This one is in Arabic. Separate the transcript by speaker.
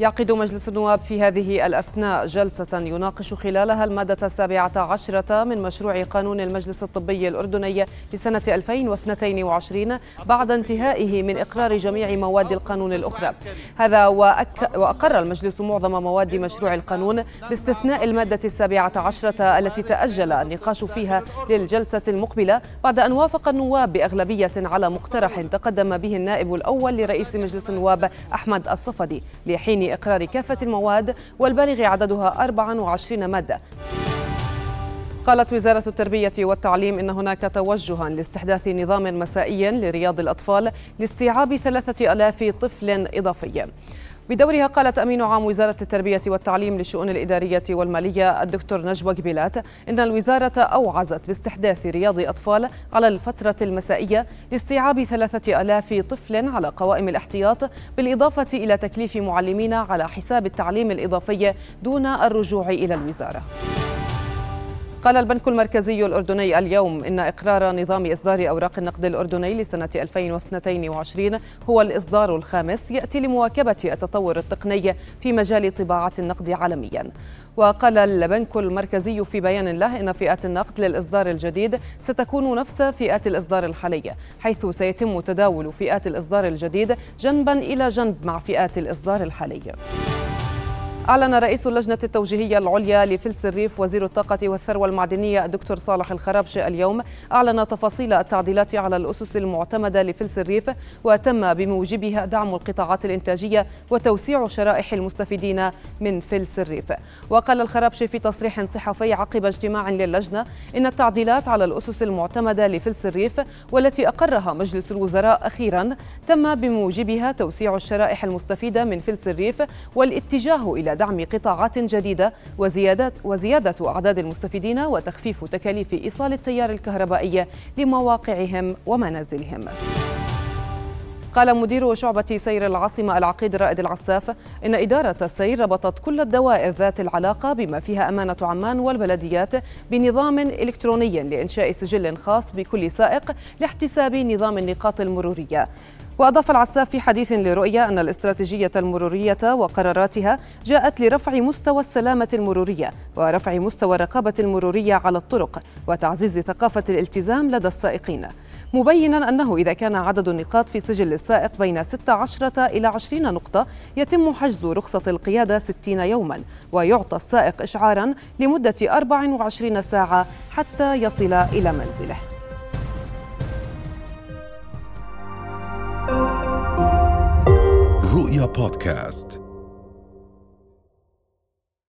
Speaker 1: يعقد مجلس النواب في هذه الأثناء جلسة يناقش خلالها المادة السابعة عشرة من مشروع قانون المجلس الطبي الأردني لسنة 2022 بعد انتهائه من إقرار جميع مواد القانون الأخرى. هذا وأك وأقر المجلس معظم مواد مشروع القانون باستثناء المادة السابعة عشرة التي تأجل النقاش فيها للجلسة المقبلة بعد أن وافق النواب بأغلبية على مقترح تقدم به النائب الأول لرئيس مجلس النواب أحمد الصفدي. لحين إقرار كافة المواد والبالغ عددها 24 مادة. قالت وزارة التربية والتعليم إن هناك توجها لاستحداث نظام مسائي لرياض الأطفال لاستيعاب ثلاثة ألاف طفل إضافي. بدورها قالت أمين عام وزارة التربية والتعليم للشؤون الإدارية والمالية الدكتور نجوى قبيلات إن الوزارة أوعزت باستحداث رياض أطفال على الفترة المسائية لاستيعاب ثلاثة ألاف طفل على قوائم الاحتياط بالإضافة إلى تكليف معلمين على حساب التعليم الإضافي دون الرجوع إلى الوزارة. قال البنك المركزي الأردني اليوم إن إقرار نظام إصدار أوراق النقد الأردني لسنة 2022 هو الإصدار الخامس يأتي لمواكبة التطور التقني في مجال طباعة النقد عالميا. وقال البنك المركزي في بيان له إن فئات النقد للإصدار الجديد ستكون نفس فئات الإصدار الحالية حيث سيتم تداول فئات الإصدار الجديد جنبا إلى جنب مع فئات الإصدار الحالية أعلن رئيس اللجنة التوجيهية العليا لفلس الريف وزير الطاقة والثروة المعدنية الدكتور صالح الخرابشي اليوم أعلن تفاصيل التعديلات على الأسس المعتمدة لفلس الريف وتم بموجبها دعم القطاعات الإنتاجية وتوسيع شرائح المستفيدين من فلس الريف. وقال الخرابشي في تصريح صحفي عقب اجتماع للجنة إن التعديلات على الأسس المعتمدة لفلس الريف والتي أقرها مجلس الوزراء أخيرا تم بموجبها توسيع الشرائح المستفيدة من فلس الريف والاتجاه إلى دعم قطاعات جديدة وزيادة, وزيادة أعداد المستفيدين وتخفيف تكاليف إيصال التيار الكهربائي لمواقعهم ومنازلهم. قال مدير شعبة سير العاصمة العقيد رائد العساف إن إدارة السير ربطت كل الدوائر ذات العلاقة بما فيها أمانة عمان والبلديات بنظام إلكتروني لإنشاء سجل خاص بكل سائق لاحتساب نظام النقاط المرورية. وأضاف العساف في حديث لرؤية أن الاستراتيجية المرورية وقراراتها جاءت لرفع مستوى السلامة المرورية ورفع مستوى الرقابة المرورية على الطرق وتعزيز ثقافة الالتزام لدى السائقين. مبينا أنه إذا كان عدد النقاط في سجل السائق بين 16 إلى 20 نقطة يتم حجز رخصة القيادة 60 يوما ويعطى السائق إشعارا لمدة 24 ساعة حتى يصل إلى منزله.
Speaker 2: رؤيا بودكاست